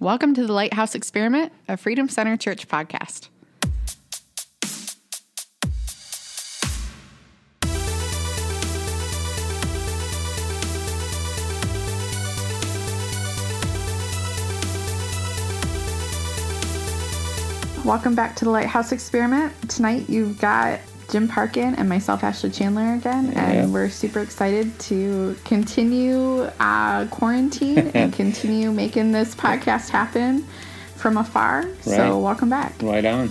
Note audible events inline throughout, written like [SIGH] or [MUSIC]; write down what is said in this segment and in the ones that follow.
Welcome to the Lighthouse Experiment, a Freedom Center Church podcast. Welcome back to the Lighthouse Experiment. Tonight you've got Jim Parkin and myself, Ashley Chandler, again, and we're super excited to continue uh, quarantine [LAUGHS] and continue making this podcast happen from afar. So, welcome back. Right on.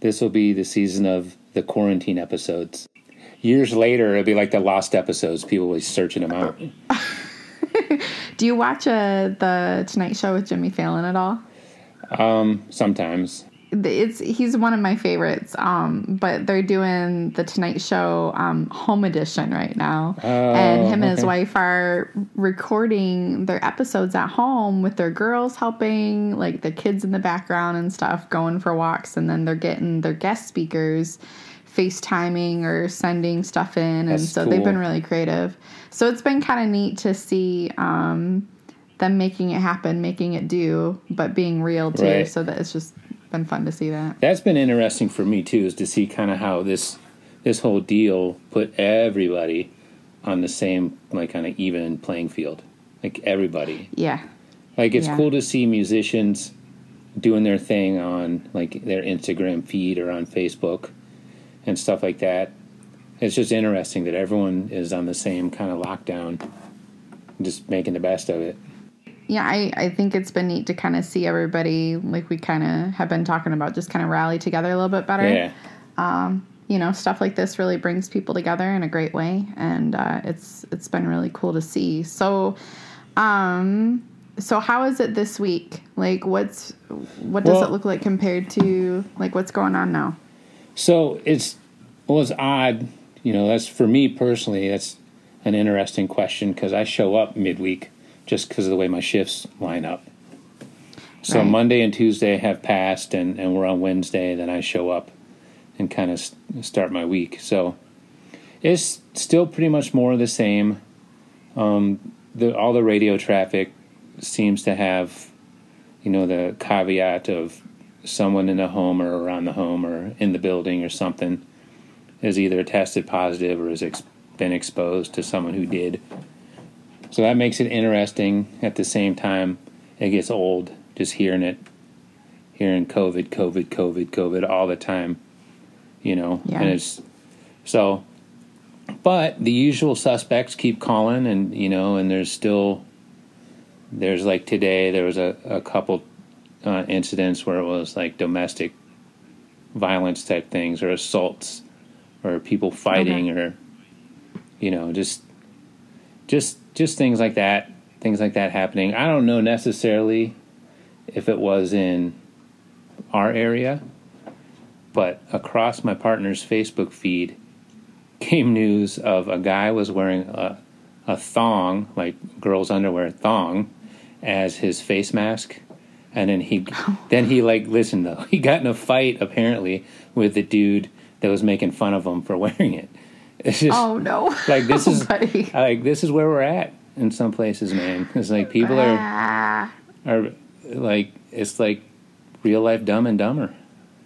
This will be the season of the quarantine episodes. Years later, it'll be like the lost episodes. People will be searching them out. [LAUGHS] Do you watch uh, the Tonight Show with Jimmy Fallon at all? Sometimes. It's he's one of my favorites. Um, but they're doing the Tonight Show um, home edition right now, and him and his wife are recording their episodes at home with their girls helping, like the kids in the background and stuff, going for walks, and then they're getting their guest speakers FaceTiming or sending stuff in, and That's so they've been really creative. So it's been kind of neat to see. Um, them making it happen, making it do, but being real too. Right. So that it's just been fun to see that. That's been interesting for me too, is to see kind of how this this whole deal put everybody on the same like kind of even playing field. Like everybody. Yeah. Like it's Yeah. cool to see musicians doing their thing on like their Instagram feed or on Facebook and stuff like that. It's just interesting that everyone is on the same kind of lockdown, just making the best of it. Yeah, I, I think it's been neat to kind of see everybody, like we kind of have been talking about, just kind of rally together a little bit better. Yeah. Um, You know, stuff like this really brings people together in a great way, and uh, it's it's been really cool to see. So, um, so how is it this week? Like, what's what does Well- it look like compared to like what's going on now? So it's well, it's odd. You know, that's for me personally. That's an interesting question because I show up midweek just because of the way my shifts line up. So Right. Monday and Tuesday have passed, and, and we're on Wednesday. Then I show up and kind of start my week. So it's still pretty much more of the same. Um, the all the radio traffic seems to have, you know, the caveat of someone in the home or around the home or in the building or something is either tested positive or has ex- been exposed to someone who did. So that makes it interesting. At the same time, it gets old just hearing it, hearing COVID, COVID, COVID, COVID all the time. You know, Yeah. and it's so. But the usual suspects keep calling, and you know, and there's still there's like today there was a, a couple uh, incidents where it was like domestic violence type things or assaults or people fighting or you know just just just things like that things like that happening. I don't know necessarily if it was in our area but across my partner's facebook feed came news of a guy was wearing a, a thong like girls underwear thong as his face mask and then he then he like listen though [LAUGHS] he got in a fight apparently with the dude that was making fun of him for [LAUGHS] wearing it it's just Oh no! like this is [LAUGHS] buddy. like this is where we're at in some places man it's like people are Ah. are like it's like real life dumb and dumber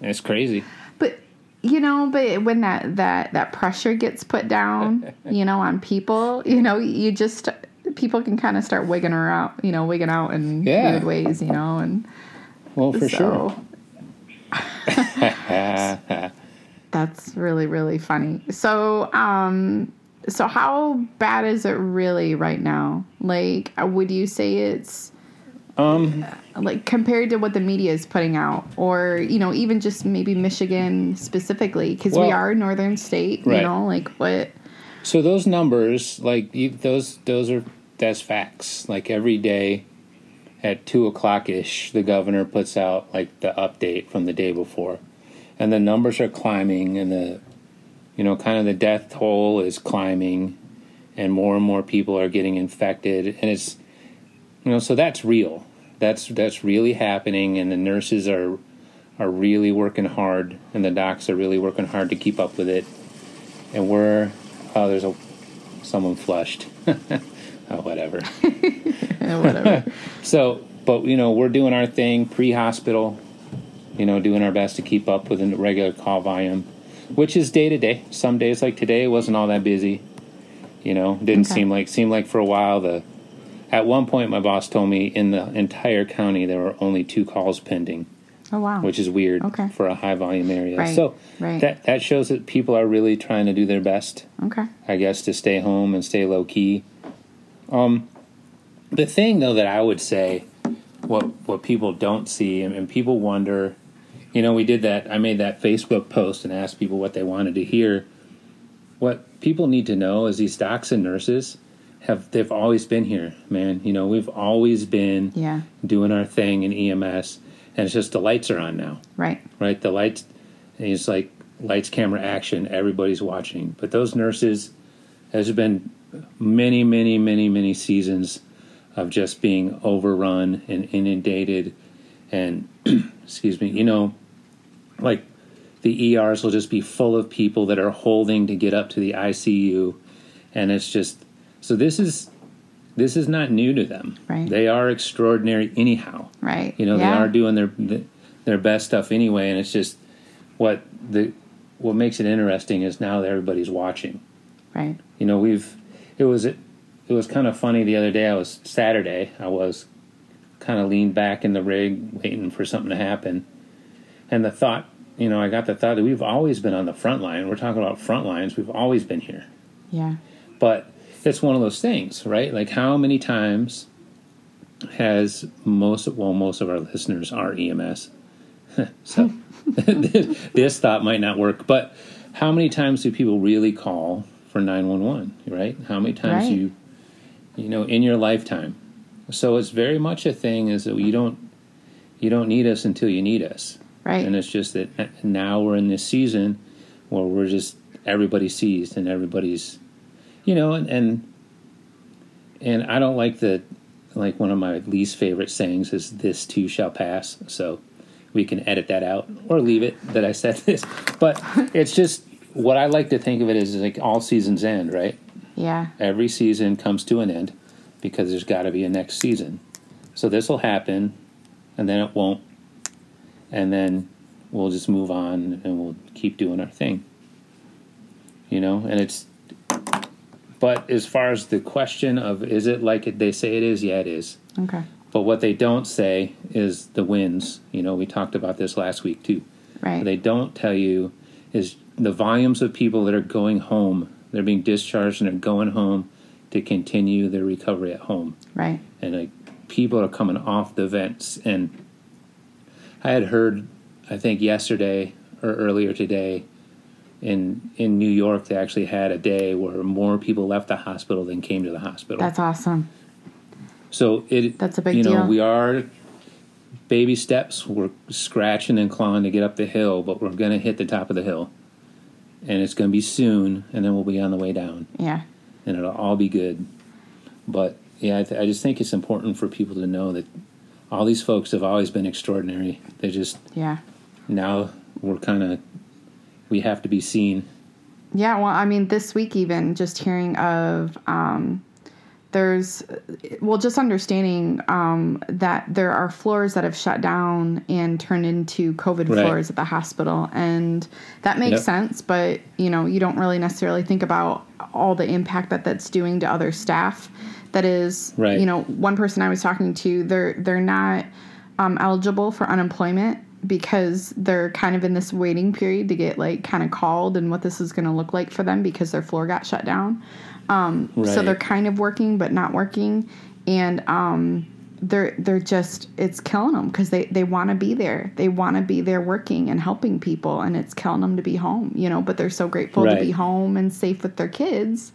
it's crazy But you know, but when that that that pressure gets put down, you know, on people, you know, you just people can kind of start wigging her out, you know, wigging out in Yeah. weird ways, you know, and well for so sure [LAUGHS] that's really really funny. So, um, so how bad is it really right now? Like, uh, would you say it's um like compared to what the media is putting out or you know even just maybe michigan specifically because we are a northern state you know like what So those numbers, like you, those, those are that's facts. Like every day at two o'clock ish, the governor puts out like the update from the day before, and the numbers are climbing, and the, you know, kind of the death toll is climbing, and more and more people are getting infected, and it's, you know, so that's real. That's that's really happening, and the nurses are are really working hard, and the docs are really working hard to keep up with it. And we're oh there's a someone flushed. [LAUGHS] oh, whatever. [LAUGHS] Whatever. [LAUGHS] So, but you know, we're doing our thing pre-hospital. You know, doing our best to keep up with the regular call volume, which is day to day. Some days, like today, wasn't all that busy. You know, didn't Okay. seem like seemed like for a while the. At one point, my boss told me in the entire county there were only two calls pending, oh wow. which is weird Okay. for a high volume area. Right, So right. that that shows that people are really trying to do their best. okay. I guess, to stay home and stay low key. Um, the thing though that I would say, what what people don't see, and, and people wonder, you know, we did that. I made that Facebook post and asked people what they wanted to hear. What people need to know is these docs and nurses have they've always been here, man. You know, we've always been Yeah. doing our thing in EMS, and it's just the lights are on now Right. right? The lights, and it's like lights, camera, action. Everybody's watching. But those nurses, there's been many, many, many, many seasons of just being overrun and inundated, and [CLEARS THROAT] excuse me, you know, like the ERs will just be full of people that are holding to get up to the ICU, and it's just so this is. This is not new to them. Right. They are extraordinary anyhow. Right. You know, yeah. they are doing their their best stuff anyway, and it's just what the what makes it interesting is now that everybody's watching. Right. You know, we've it was it was kind of funny the other day. I was Saturday. I was kind of leaned back in the rig, waiting for something to happen, and the thought, you know, I got the thought that we've always been on the front line. We're talking about front lines. We've always been here Yeah. but it's one of those things, right? Like how many times has most well most of our listeners are EMS. [LAUGHS] so this, [LAUGHS] this thought might not work, but how many times do people really call for 911, right? How many times Right. you you know in your lifetime. So it's very much a thing is that you don't you don't need us until you need us. Right. And it's just that now we're in this season where we're just everybody's seized and everybody's, you know, and and, and I don't like the like one of my least favorite sayings is "this too shall pass." So we can edit that out or leave it that I said [LAUGHS] this, but it's just what I like to think of it is like all seasons end, right? yeah. Every season comes to an end because there's got to be a next season. So this will happen, and then it won't, and then we'll just move on and we'll keep doing our thing. You know, and it's. But as far as the question of is it like they say it is, yeah, it is. Okay. But what they don't say is the wins. You know, we talked about this last week too. Right. What they don't tell you is the volumes of people that are going home. They're being discharged and they're going home to continue their recovery at home. right. And like people are coming off the vents. And I had heard, I think yesterday or earlier today, in in New York, they actually had a day where more people left the hospital than came to the hospital. That's awesome. So it That's a big you know, deal. we are baby steps. We're scratching and clawing to get up the hill, but we're going to hit the top of the hill. And it's going to be soon, and then we'll be on the way down, Yeah. and it'll all be good. But yeah, I, th- I just think it's important for people to know that all these folks have always been extraordinary. They just Yeah. now we're kind of we have to be seen. Yeah, well, I mean, this week even just hearing of um, there's well, just understanding um, that there are floors that have shut down and turned into COVID Right. floors at the hospital, and that makes Yep. sense. But you know, you don't really necessarily think about all the impact that that's doing to other staff. That is, Right. you know, one person I was talking to, they're they're not um, eligible for unemployment because they're kind of in this waiting period to get like kind of called and what this is going to look like for them because their floor got shut down. Um, So they're kind of working but not working, and um, they're they're just it's killing them because they they want to be there. They want to be there working and helping people, and it's killing them to be home. You know, but they're so grateful to be home and safe with their kids.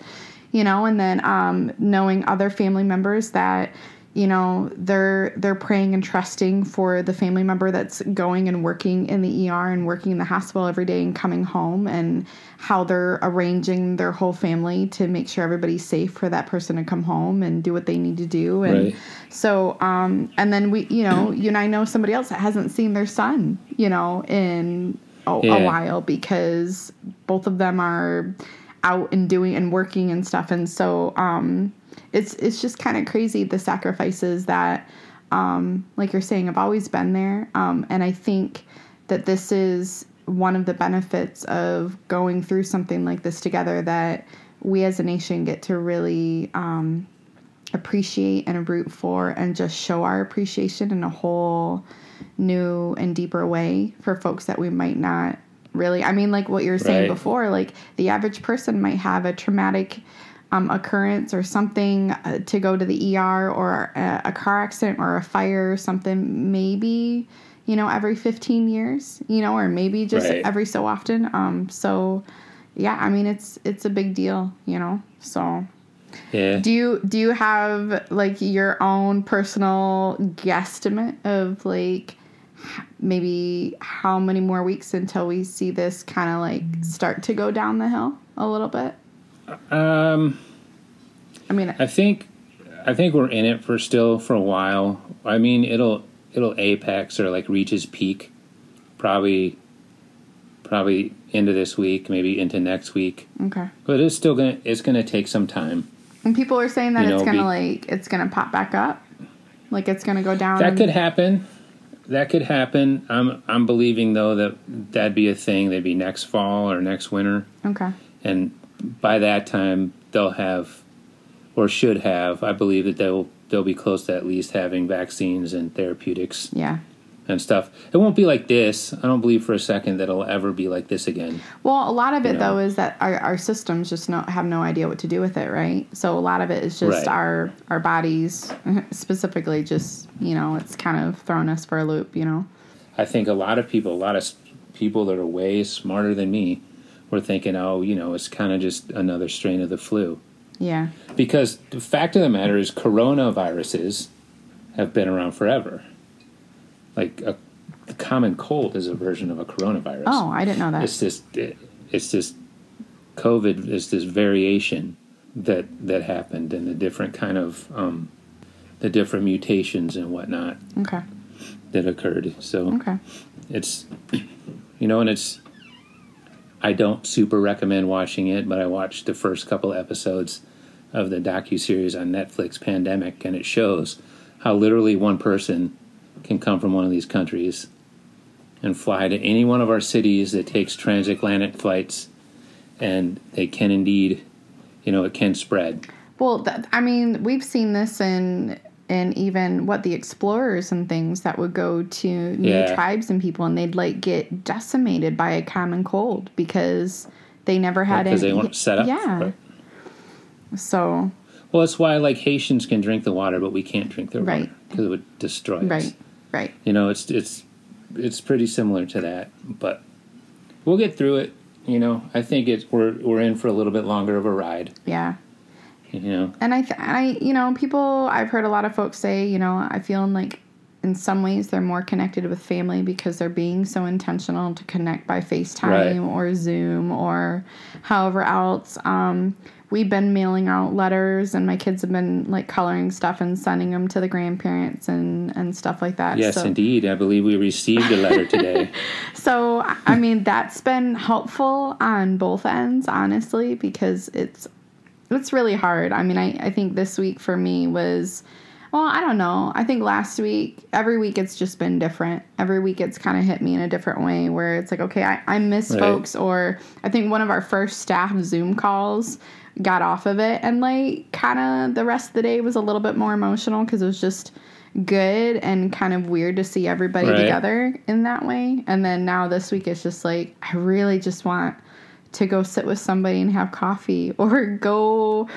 You know, and then um, knowing other family members that you know they're they're praying and trusting for the family member that's going and working in the ER and working in the hospital every day and coming home and how they're arranging their whole family to make sure everybody's safe for that person to come home and do what they need to do and Right. so um and then we you know you and I know somebody else that hasn't seen their son you know in a, a while because both of them are out and doing and working and stuff. And so um, it's it's just kind of crazy the sacrifices that, um, like you're saying, have always been there. Um, and I think that this is one of the benefits of going through something like this together that we as a nation get to really um, appreciate and root for and just show our appreciation in a whole new and deeper way for folks that we might not really i mean like what you were saying Right. before like the average person might have a traumatic um, occurrence or something uh, to go to the er or a, a car accident or a fire or something maybe you know every 15 years you know or maybe just Right. every so often um so yeah i mean it's it's a big deal you know so Yeah. do you do you have like your own personal guesstimate of like maybe how many more weeks until we see this kind of like start to go down the hill a little bit? Um, I mean, I think I think we're in it for still for a while. I mean, it'll it'll apex or like reach its peak, probably probably into this week, maybe into next week. okay. But it's still gonna it's gonna take some time. And people are saying that You it's know, gonna be- like it's gonna pop back up, like it's gonna go down. That could happen. That could happen. I'm I'm believing though that that'd be a thing. That'd be next fall or next winter, Okay. and by that time they'll have, or should have. I believe that they'll they'll be close to at least having vaccines and therapeutics Yeah. and stuff. It won't be like this. I don't believe for a second that it'll ever be like this again. Well, a lot of it You know. though is that our, our systems just no, have no idea what to do with it, right? So a lot of it is just Right. our our bodies, [LAUGHS] specifically, just you know, it's kind of thrown us for a loop, you know. I think a lot of people, a lot of people that are way smarter than me, were thinking, oh, you know, it's kind of just another strain of the flu. Yeah. Because the fact of the matter is, coronaviruses have been around forever. Like a, the common cold is a version of a coronavirus. Oh, I didn't know that. it's just it, it's just COVID is this variation that that happened and the different kind of um, the different mutations and whatnot okay. that occurred. So Okay. it's [CLEARS THROAT] you know and it's i don't super recommend watching it but i watched the first couple episodes of the docu-series on netflix pandemic and it shows how literally one person can come from one of these countries and fly to any one of our cities that takes transatlantic flights and they can indeed you know it can spread. Well, I mean, we've seen this in in even what the explorers and things that would go to new Yeah. tribes and people, and they'd like get decimated by a common cold because they never had because they weren't set up Yeah. So well that's why like haitians can drink the water but we can't drink their Right. water because it would destroy us right, right. you know it's it's it's pretty similar to that but we'll get through it you know i think it's we're we're in for a little bit longer of a ride Yeah. You know And I, th- I, you know, people. I've heard a lot of folks say, you know, I feel like in some ways they're more connected with family because they're being so intentional to connect by FaceTime Right. or Zoom or however else. Um, we've been mailing out letters, and my kids have been like coloring stuff and sending them to the grandparents and and stuff like that. yes so, indeed i believe we received a letter today [LAUGHS] so I mean that's been helpful on both ends, honestly, because it's it's really hard. I mean, I, I think this week for me was well, I don't know. I think last week, every week it's just been different. Every week it's kind of hit me in a different way where it's like, okay, I, I miss Right. folks, or I think one of our first staff Zoom calls got off of it, and like kind of the rest of the day was a little bit more emotional because it was just good and kind of weird to see everybody Right. together in that way. And then now this week it's just like, I really just want to go sit with somebody and have coffee [LAUGHS] or go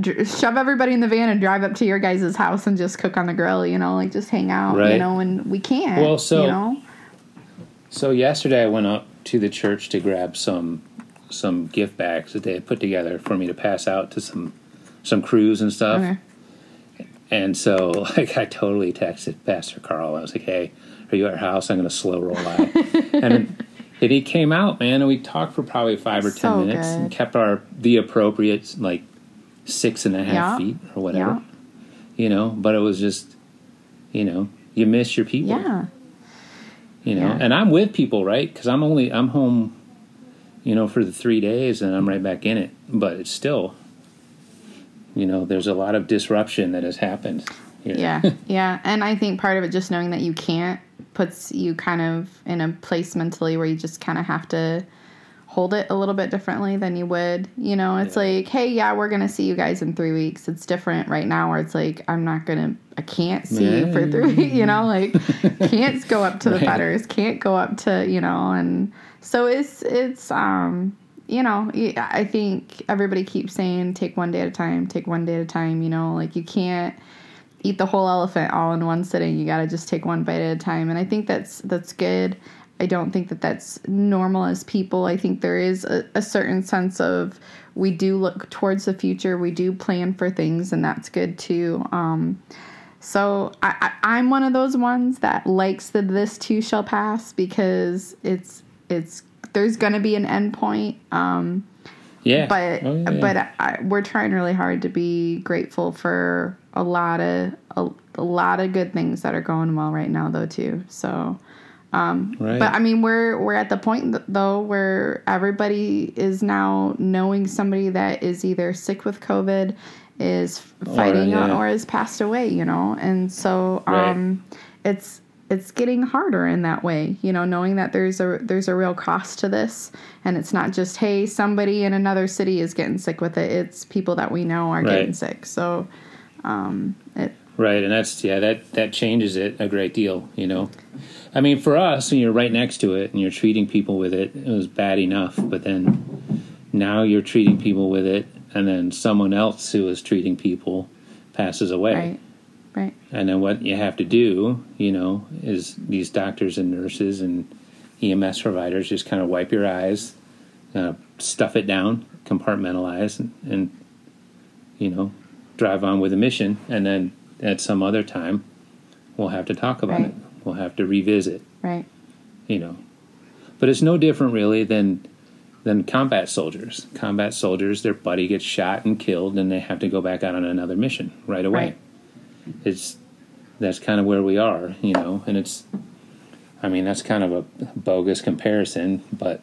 dr- shove everybody in the van and drive up to your guys' house and just cook on the grill, you know, like just hang out, you know, and we can't. Well, so- you know, so yesterday i went up to the church to grab some some gift bags that they had put together for me to pass out to some some crews and stuff okay. And so, [LAUGHS] like, I totally texted Pastor Carl. I was like, "Hey, are you at our house? I'm going to slow roll by." [LAUGHS] and and he came out, man, and we talked for probably five or ten So minutes and kept our the appropriate like six and a half Yeah. feet or whatever, Yeah. you know. But it was just, you know, you miss your people, Yeah. you know. Yeah. And I'm with people, right? Because I'm only I'm home. you know, for the three days, and I'm right back in it. But it's still, you know, there's a lot of disruption that has happened. Here. Yeah, [LAUGHS] yeah. And I think part of it, just knowing that you can't, puts you kind of in a place mentally where you just kind of have to hold it a little bit differently than you would. You know, it's Yeah. like, hey, yeah, we're going to see you guys in three weeks. It's different right now where it's like, I'm not going to, I can't see you for three, [LAUGHS] you know, like, [LAUGHS] can't go up to the Right. betters, can't go up to, you know, and so it's, it's, um, you know, I think everybody keeps saying take one day at a time, take one day at a time, you know, like you can't eat the whole elephant all in one sitting. You got to just take one bite at a time. And I think that's that's good. I don't think that that's normal as people. I think there is a, a certain sense of we do look towards the future. We do plan for things, and that's good too. Um, so I, I, I'm one of those ones that likes that this too shall pass because it's it's there's gonna be an end point. Um, Yeah. but Oh, yeah. but I, we're trying really hard to be grateful for a lot of a, a lot of good things that are going well right now though too so right. but i mean we're we're at the point though where everybody is now knowing somebody that is either sick with covid is fighting yeah. or has passed away you know and so Right. um it's it's getting harder in that way you know knowing that there's a there's a real cost to this and it's not just hey somebody in another city is getting sick with it it's people that we know are getting sick so um it Right, and that's yeah, that that changes it a great deal, you know. I mean, for us, when you're right next to it and you're treating people with it, it was bad enough, but then now you're treating people with it, and then someone else who is treating people passes away, right right and then what you have to do, you know, is these doctors and nurses and EMS providers just kind of wipe your eyes, uh, stuff it down, compartmentalize, and, and you know, drive on with a mission, and then at some other time, we'll have to talk about Right. it. We'll have to revisit, right you know. But it's no different, really, than than combat soldiers. Combat soldiers, their buddy gets shot and killed, and they have to go back out on another mission right away. Right. It's that's kind of where we are, you know, and it's. I mean, that's kind of a bogus comparison, but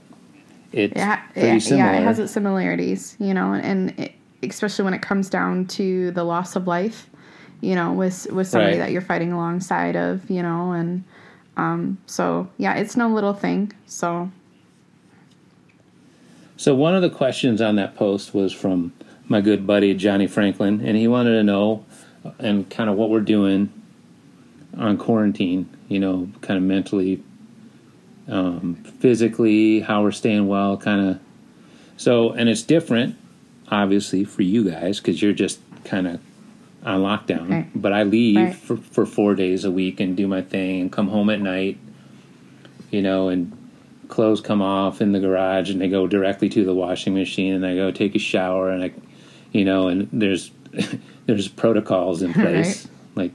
it's yeah, pretty similar. yeah, it has its similarities, you know, and it, especially when it comes down to the loss of life, you know, with with somebody Right. that you're fighting alongside of, you know, and um, so yeah, it's no little thing. So So one of the questions on that post was from my good buddy Johnny Franklin, and he wanted to know uh, and kind of what we're doing on quarantine. You know, kind of mentally, um, physically, how we're staying well, kind of. So, and it's different, obviously, for you guys because you're just kind of on lockdown. Right. But I leave Right. for, for four days a week and do my thing and come home at night. You know, and clothes come off in the garage and they go directly to the washing machine and I go take a shower and I you know and there's [LAUGHS] there's protocols in [LAUGHS] place like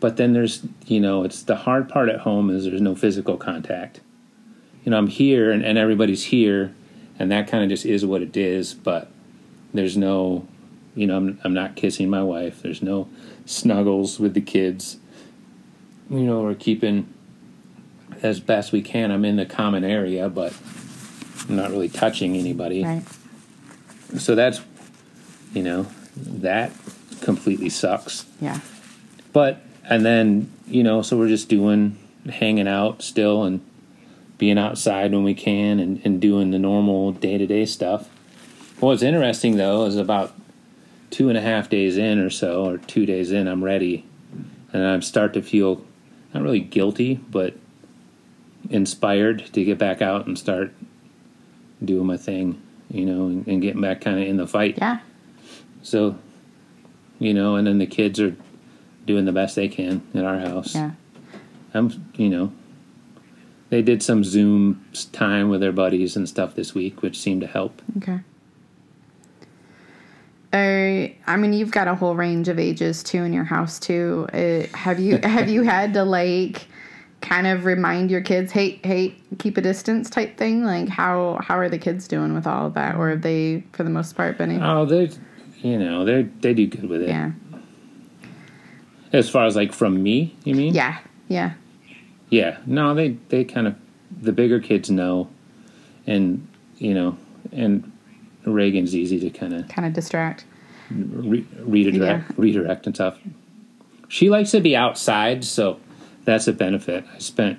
but then there's you know it's the hard part at home is there's no physical contact you know I'm here and, and everybody's here and that kind of just is what it is but there's no you know I'm, I'm not kissing my wife there's no snuggles with the kids you know we're keeping as best we can. I'm in the common area, but I'm not really touching anybody. right, So that's, you know, that completely sucks. yeah, But, and then, you know, so we're just doing, hanging out still and being outside when we can and, and doing the normal day to day stuff. What's interesting though is about two and a half days in or so, or two days in, I'm ready. And I start to feel not really guilty, but inspired to get back out and start doing my thing, you know, and, and getting back kind of in the fight. yeah, So, you know, and then the kids are doing the best they can at our house. yeah, I'm, you know, they did some Zoom time with their buddies and stuff this week, which seemed to help. okay. Uh, I mean, you've got a whole range of ages too in your house too. Uh, have you [LAUGHS] have you had to like kind of remind your kids, hey, hey, keep a distance type thing? Like how how are the kids doing with all of that, or have they, for the most part, been? Oh, they, you know, they they do good with it. yeah, As far as like from me, you mean? yeah, yeah, Yeah. No, they they kind of the bigger kids know, and you know, and Reagan's easy to kind of Kind of distract. re- redirect, Yeah. redirect and stuff. She likes to be outside, so that's a benefit. I spent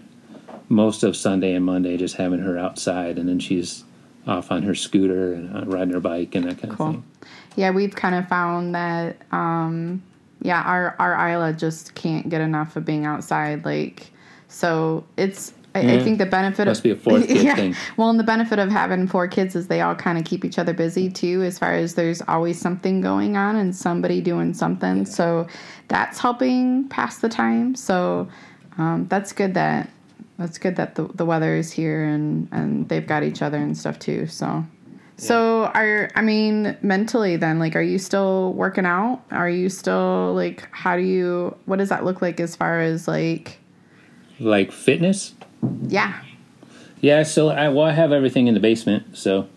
most of Sunday and Monday just having her outside, and then she's off on her scooter and uh, riding her bike and that kind Cool. of thing. Yeah, we've kind of found that um yeah, our our Isla just can't get enough of being outside like so it's I, I think the benefit Must of be a fourth [LAUGHS] kid yeah. thing. Well, and the benefit of having four kids is they all kind of keep each other busy too, as far as there's always something going on and somebody doing something. So that's helping pass the time. So um, that's good that that's good that the, the weather is here and and they've got each other and stuff too. So. So are I mean mentally then like are you still working out? Are you still like how do you what does that look like as far as like Like fitness, yeah. yeah. So I well, I have everything in the basement, so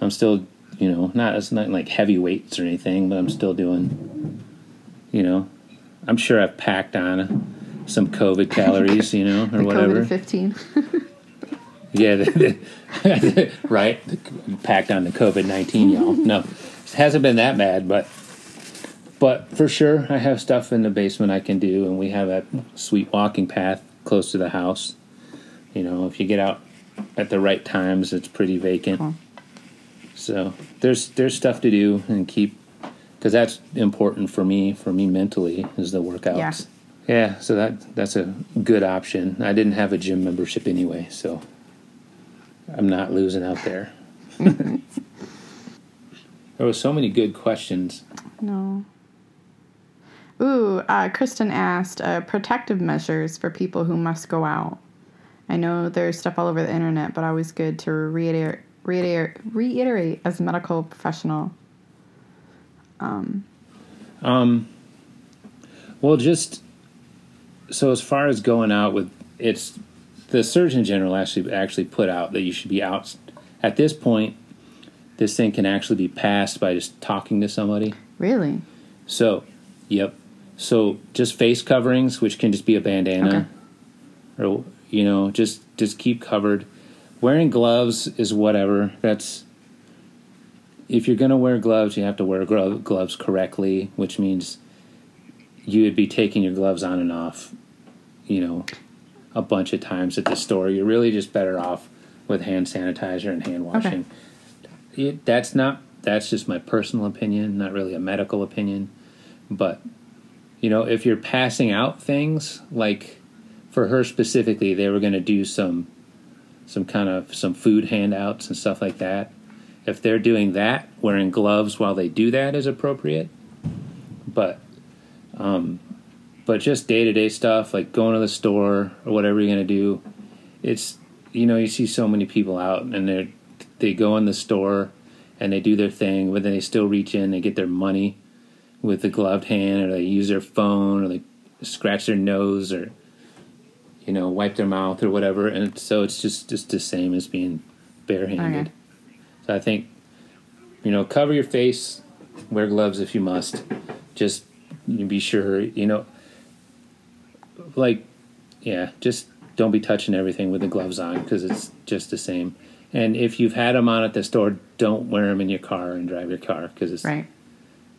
I'm still, you know, not it's not like heavy weights or anything, but I'm still doing, you know, I'm sure I've packed on some COVID calories, you know, [LAUGHS] or The whatever. COVID 15. [LAUGHS] Yeah, the, the, [LAUGHS] right. Packed on the COVID nineteen, y'all. No, it hasn't been that bad, but but for sure, I have stuff in the basement I can do, and we have a sweet walking path close to the house. You know, if you get out at the right times, it's pretty vacant. Cool. So there's there's stuff to do and keep because that's important for me for me mentally is the workouts. Yeah. Yeah, so that that's a good option. I didn't have a gym membership anyway, so I'm not losing out there. [LAUGHS] there was so many good questions. No. Ooh, uh, Kristen asked uh, protective measures for people who must go out. I know there's stuff all over the internet, but always good to reiterate, reiterate, reiterate as a medical professional. Um, Well, just so as far as going out with it's the Surgeon General actually actually put out that you should be out at this point. This thing can actually be passed by just talking to somebody. Really? So, yep. So just face coverings, which can just be a bandana, or you know, just just keep covered. Wearing gloves is whatever. That's if you're gonna wear gloves, you have to wear glo- gloves correctly, which means you would be taking your gloves on and off, you know, a bunch of times at the store. You're really just better off with hand sanitizer and hand washing. It, that's not that's just my personal opinion, not really a medical opinion. But you know, if you're passing out things like for her specifically, they were going to do some some kind of some food handouts and stuff like that. If they're doing that, wearing gloves while they do that is appropriate. But um but just day-to-day stuff like going to the store or whatever you're going to do, it's you know, you see so many people out and they they go in the store and they do their thing, but then they still reach in, and get their money with the gloved hand, or they use their phone, or they scratch their nose, or you know, wipe their mouth or whatever. And so it's just just the same as being barehanded. Oh, okay. So I think you know, cover your face, wear gloves if you must. Just be sure, you know, like yeah, just don't be touching everything with the gloves on because it's just the same. And if you've had them on at the store, don't wear them in your car and drive your car because it's Right.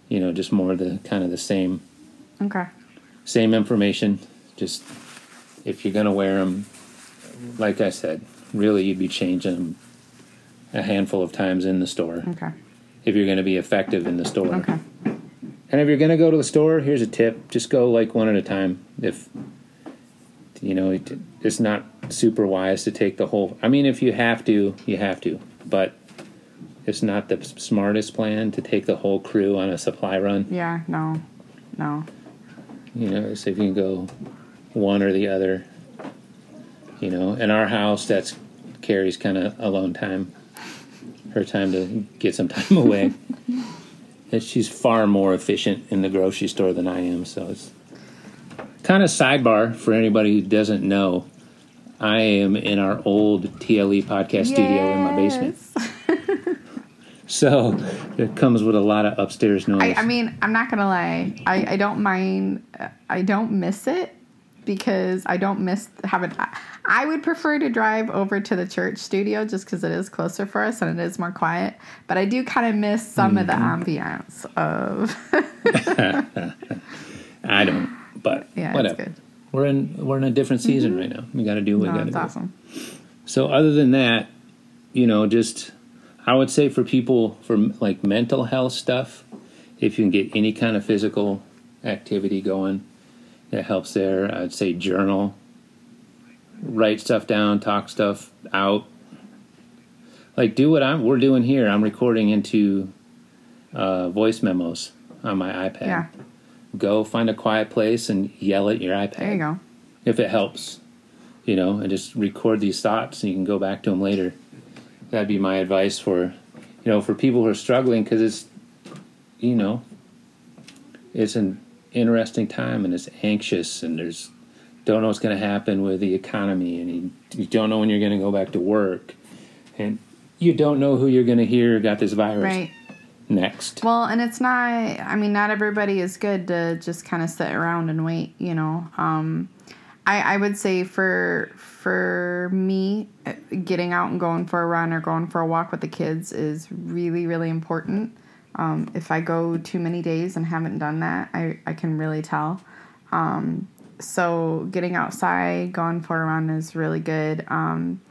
you know just more the kind of the same Okay. same information. Just if you're gonna wear them, like I said, really you'd be changing them a handful of times in the store Okay. if you're gonna be effective in the store. Okay. And if you're gonna go to the store, here's a tip: just go like one at a time. If you know it's not super wise to take the whole. I mean, if you have to, you have to, but it's not the smartest plan to take the whole crew on a supply run. Yeah. No. No. You know, so if you can go one or the other. You know, in our house, that's Carrie's kind of alone time, her time to get some time [LAUGHS] away. and she's far more efficient in the grocery store than I am, so it's kind of sidebar for anybody who doesn't know. I am in our old TLE podcast studio in my basement, [LAUGHS] so it comes with a lot of upstairs noise. I, I mean, I'm not gonna lie. I, I don't mind. Uh, I don't miss it. Because I don't miss having. I would prefer to drive over to the church studio just because it is closer for us and it is more quiet. But I do kind of miss some mm-hmm. of the mm-hmm. ambiance of. [LAUGHS] I don't, but [LAUGHS] yeah, whatever. We're in we're in a different season mm-hmm. right now. We got to do what no, we got to do. Awesome. So other than that, you know, just I would say for people for like mental health stuff, if you can get any kind of physical activity going, that helps there. I'd say journal, write stuff down, talk stuff out. Like do what I'm we're doing here. I'm recording into uh, voice memos on my iPad. Yeah. Go find a quiet place and yell at your iPad. There you go. If it helps, you know, and just record these thoughts, and you can go back to them later. That'd be my advice for, you know, for people who are struggling because it's, you know, it's an interesting time and it's anxious and there's don't know what's going to happen with the economy and you, you don't know when you're going to go back to work and you don't know who you're going to hear got this virus right. next. Well, and it's not. I mean, not everybody is good to just kind of sit around and wait. You know, um, I, I would say for for me, getting out and going for a run or going for a walk with the kids is really really important. Um, if I go too many days and haven't done that, I, I can really tell. Um, so getting outside, going for a run is really good. Um,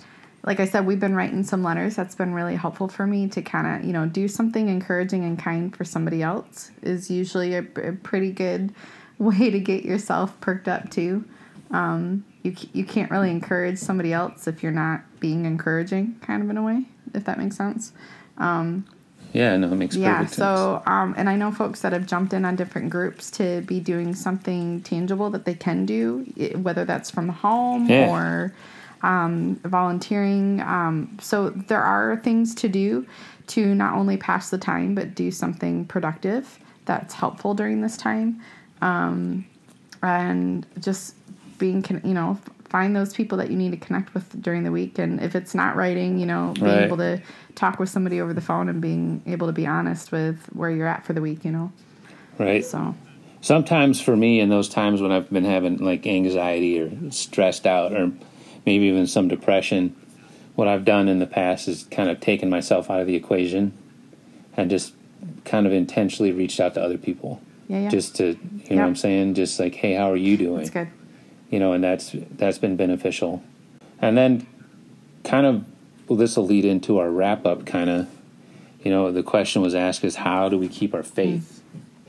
like I said, we've been writing some letters. That's been really helpful for me to kind of, you know, do something encouraging and kind for somebody else is usually a, a pretty good [LAUGHS] way to get yourself perked up too. Um, you, you can't really encourage somebody else if you're not being encouraging, kind of in a way, if that makes sense. Um, yeah, no, it makes perfect sense. yeah. So, um, and I know folks that have jumped in on different groups to be doing something tangible that they can do, whether that's from home yeah. or um, volunteering. Um, so there are things to do to not only pass the time but do something productive that's helpful during this time, um, and just being, you know, find those people that you need to connect with during the week. And if it's not writing, you know, being right. able to talk with somebody over the phone and being able to be honest with where you're at for the week, you know. Right. So sometimes for me in those times when I've been having like anxiety or stressed out or maybe even some depression, what I've done in the past is kind of taken myself out of the equation and just kind of intentionally reached out to other people. Yeah, yeah. Just to, you know what I'm saying? Just like, hey, how are you doing? That's good you know, and that's that's been beneficial. And then, kind of, well, this will lead into our wrap up. Kind of, you know, the question was asked is how do we keep our faith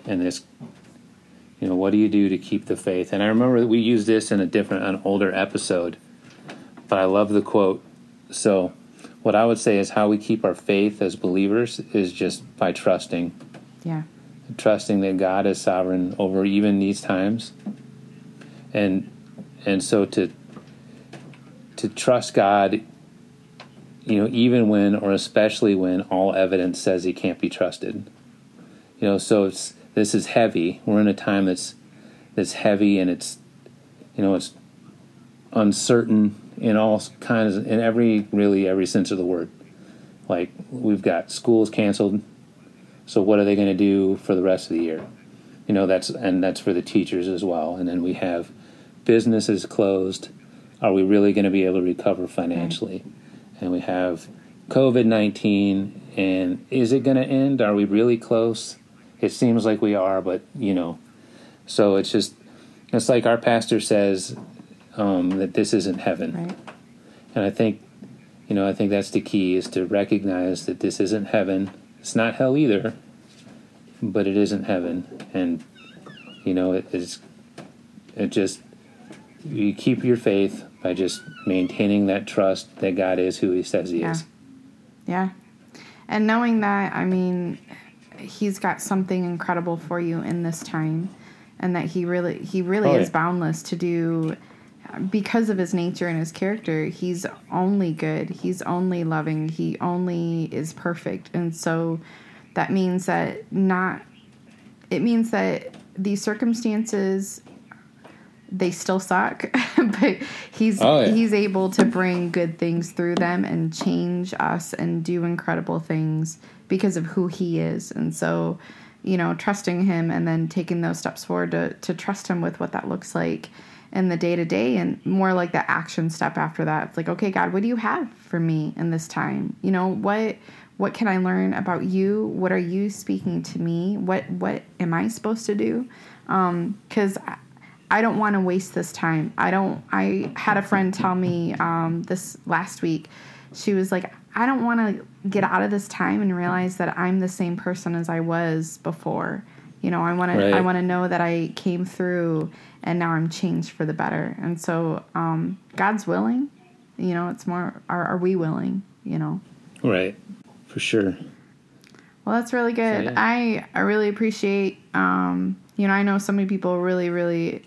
mm. in this? You know, what do you do to keep the faith? And I remember we used this in a different, an older episode, but I love the quote. So, what I would say is how we keep our faith as believers is just by trusting. Yeah. Trusting that God is sovereign over even these times. And and so to to trust God, you know, even when or especially when all evidence says he can't be trusted. You know, so it's this is heavy. We're in a time that's that's heavy and it's you know it's uncertain in all kinds in every really every sense of the word. Like we've got schools canceled, so what are they going to do for the rest of the year? You know that's and that's for the teachers as well. And then we have business is closed, are we really going to be able to recover financially? And we have COVID 19, and is it going to end? Are we really close? It seems like we are, but you know, so it's just, it's like our pastor says um, that this isn't heaven. Right. And I think, you know, I think that's the key is to recognize that this isn't heaven. It's not hell either, but it isn't heaven. And, you know, it, it's, it just, you keep your faith by just maintaining that trust that God is who He says He yeah. is. Yeah. And knowing that, I mean, He's got something incredible for you in this time, and that He really, He really oh, is yeah. boundless to do because of his nature and his character, he's only good. He's only loving. He only is perfect. And so that means that not it means that these circumstances they still suck, [LAUGHS] but he's oh, yeah. he's able to bring good things through them and change us and do incredible things because of who he is. And so, you know, trusting him and then taking those steps forward to to trust him with what that looks like in the day to day and more like the action step after that. It's like, okay, God, what do you have for me in this time? You know, what what can I learn about you? What are you speaking to me? What what am I supposed to do? Um, Because I, I don't want to waste this time. I don't. I had a friend tell me um, this last week. She was like, I don't want to get out of this time and realize that I'm the same person as I was before. You know, I want Right. to. I want to know that I came through and now I'm changed for the better. And so, um, God's willing. You know, it's more. Are, are we willing? You know. Right. For sure. Well, that's really good. yeah. I I really appreciate. Um, you know, I know so many people really, really.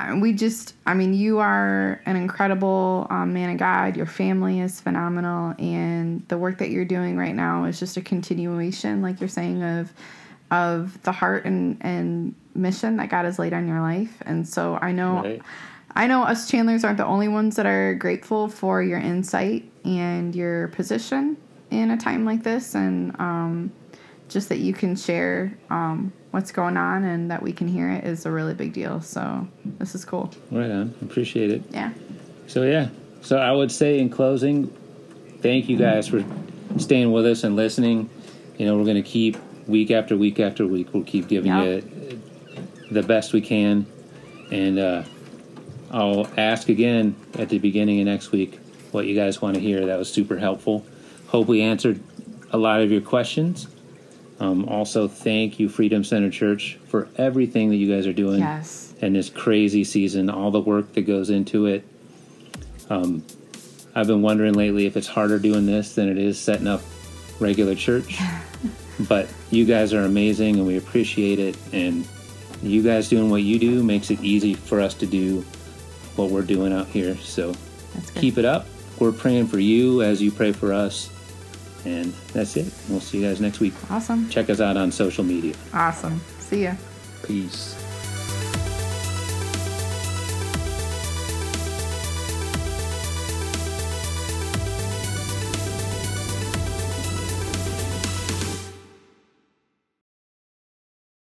Uh, We just, I mean, you are an incredible um, man of God. Your family is phenomenal, and the work that you're doing right now is just a continuation, like you're saying, of of the heart and and mission that God has laid on your life. And so I know. Right. I know us Chandlers aren't the only ones that are grateful for your insight and your position in a time like this, and um, just that you can share um, what's going on and that we can hear it is a really big deal. So this is cool. Right on. Appreciate it. Yeah. So yeah. So I would say in closing, thank you guys for staying with us and listening. You know, we're going to keep week after week after week. We'll keep giving Yep. you the best we can, and uh, I'll ask again at the beginning of next week what you guys want to hear. That was super helpful. Hope we answered a lot of your questions. Um, also, thank you, Freedom Center Church, for everything that you guys are doing Yes. in this crazy season, all the work that goes into it. Um, I've been wondering lately if it's harder doing this than it is setting up regular church. [LAUGHS] but you guys are amazing and we appreciate it. And you guys doing what you do makes it easy for us to do what we're doing out here. So keep it up. We're praying for you as you pray for us. And that's it. We'll see you guys next week. awesome. Check us out on social media. Awesome. See ya. Peace.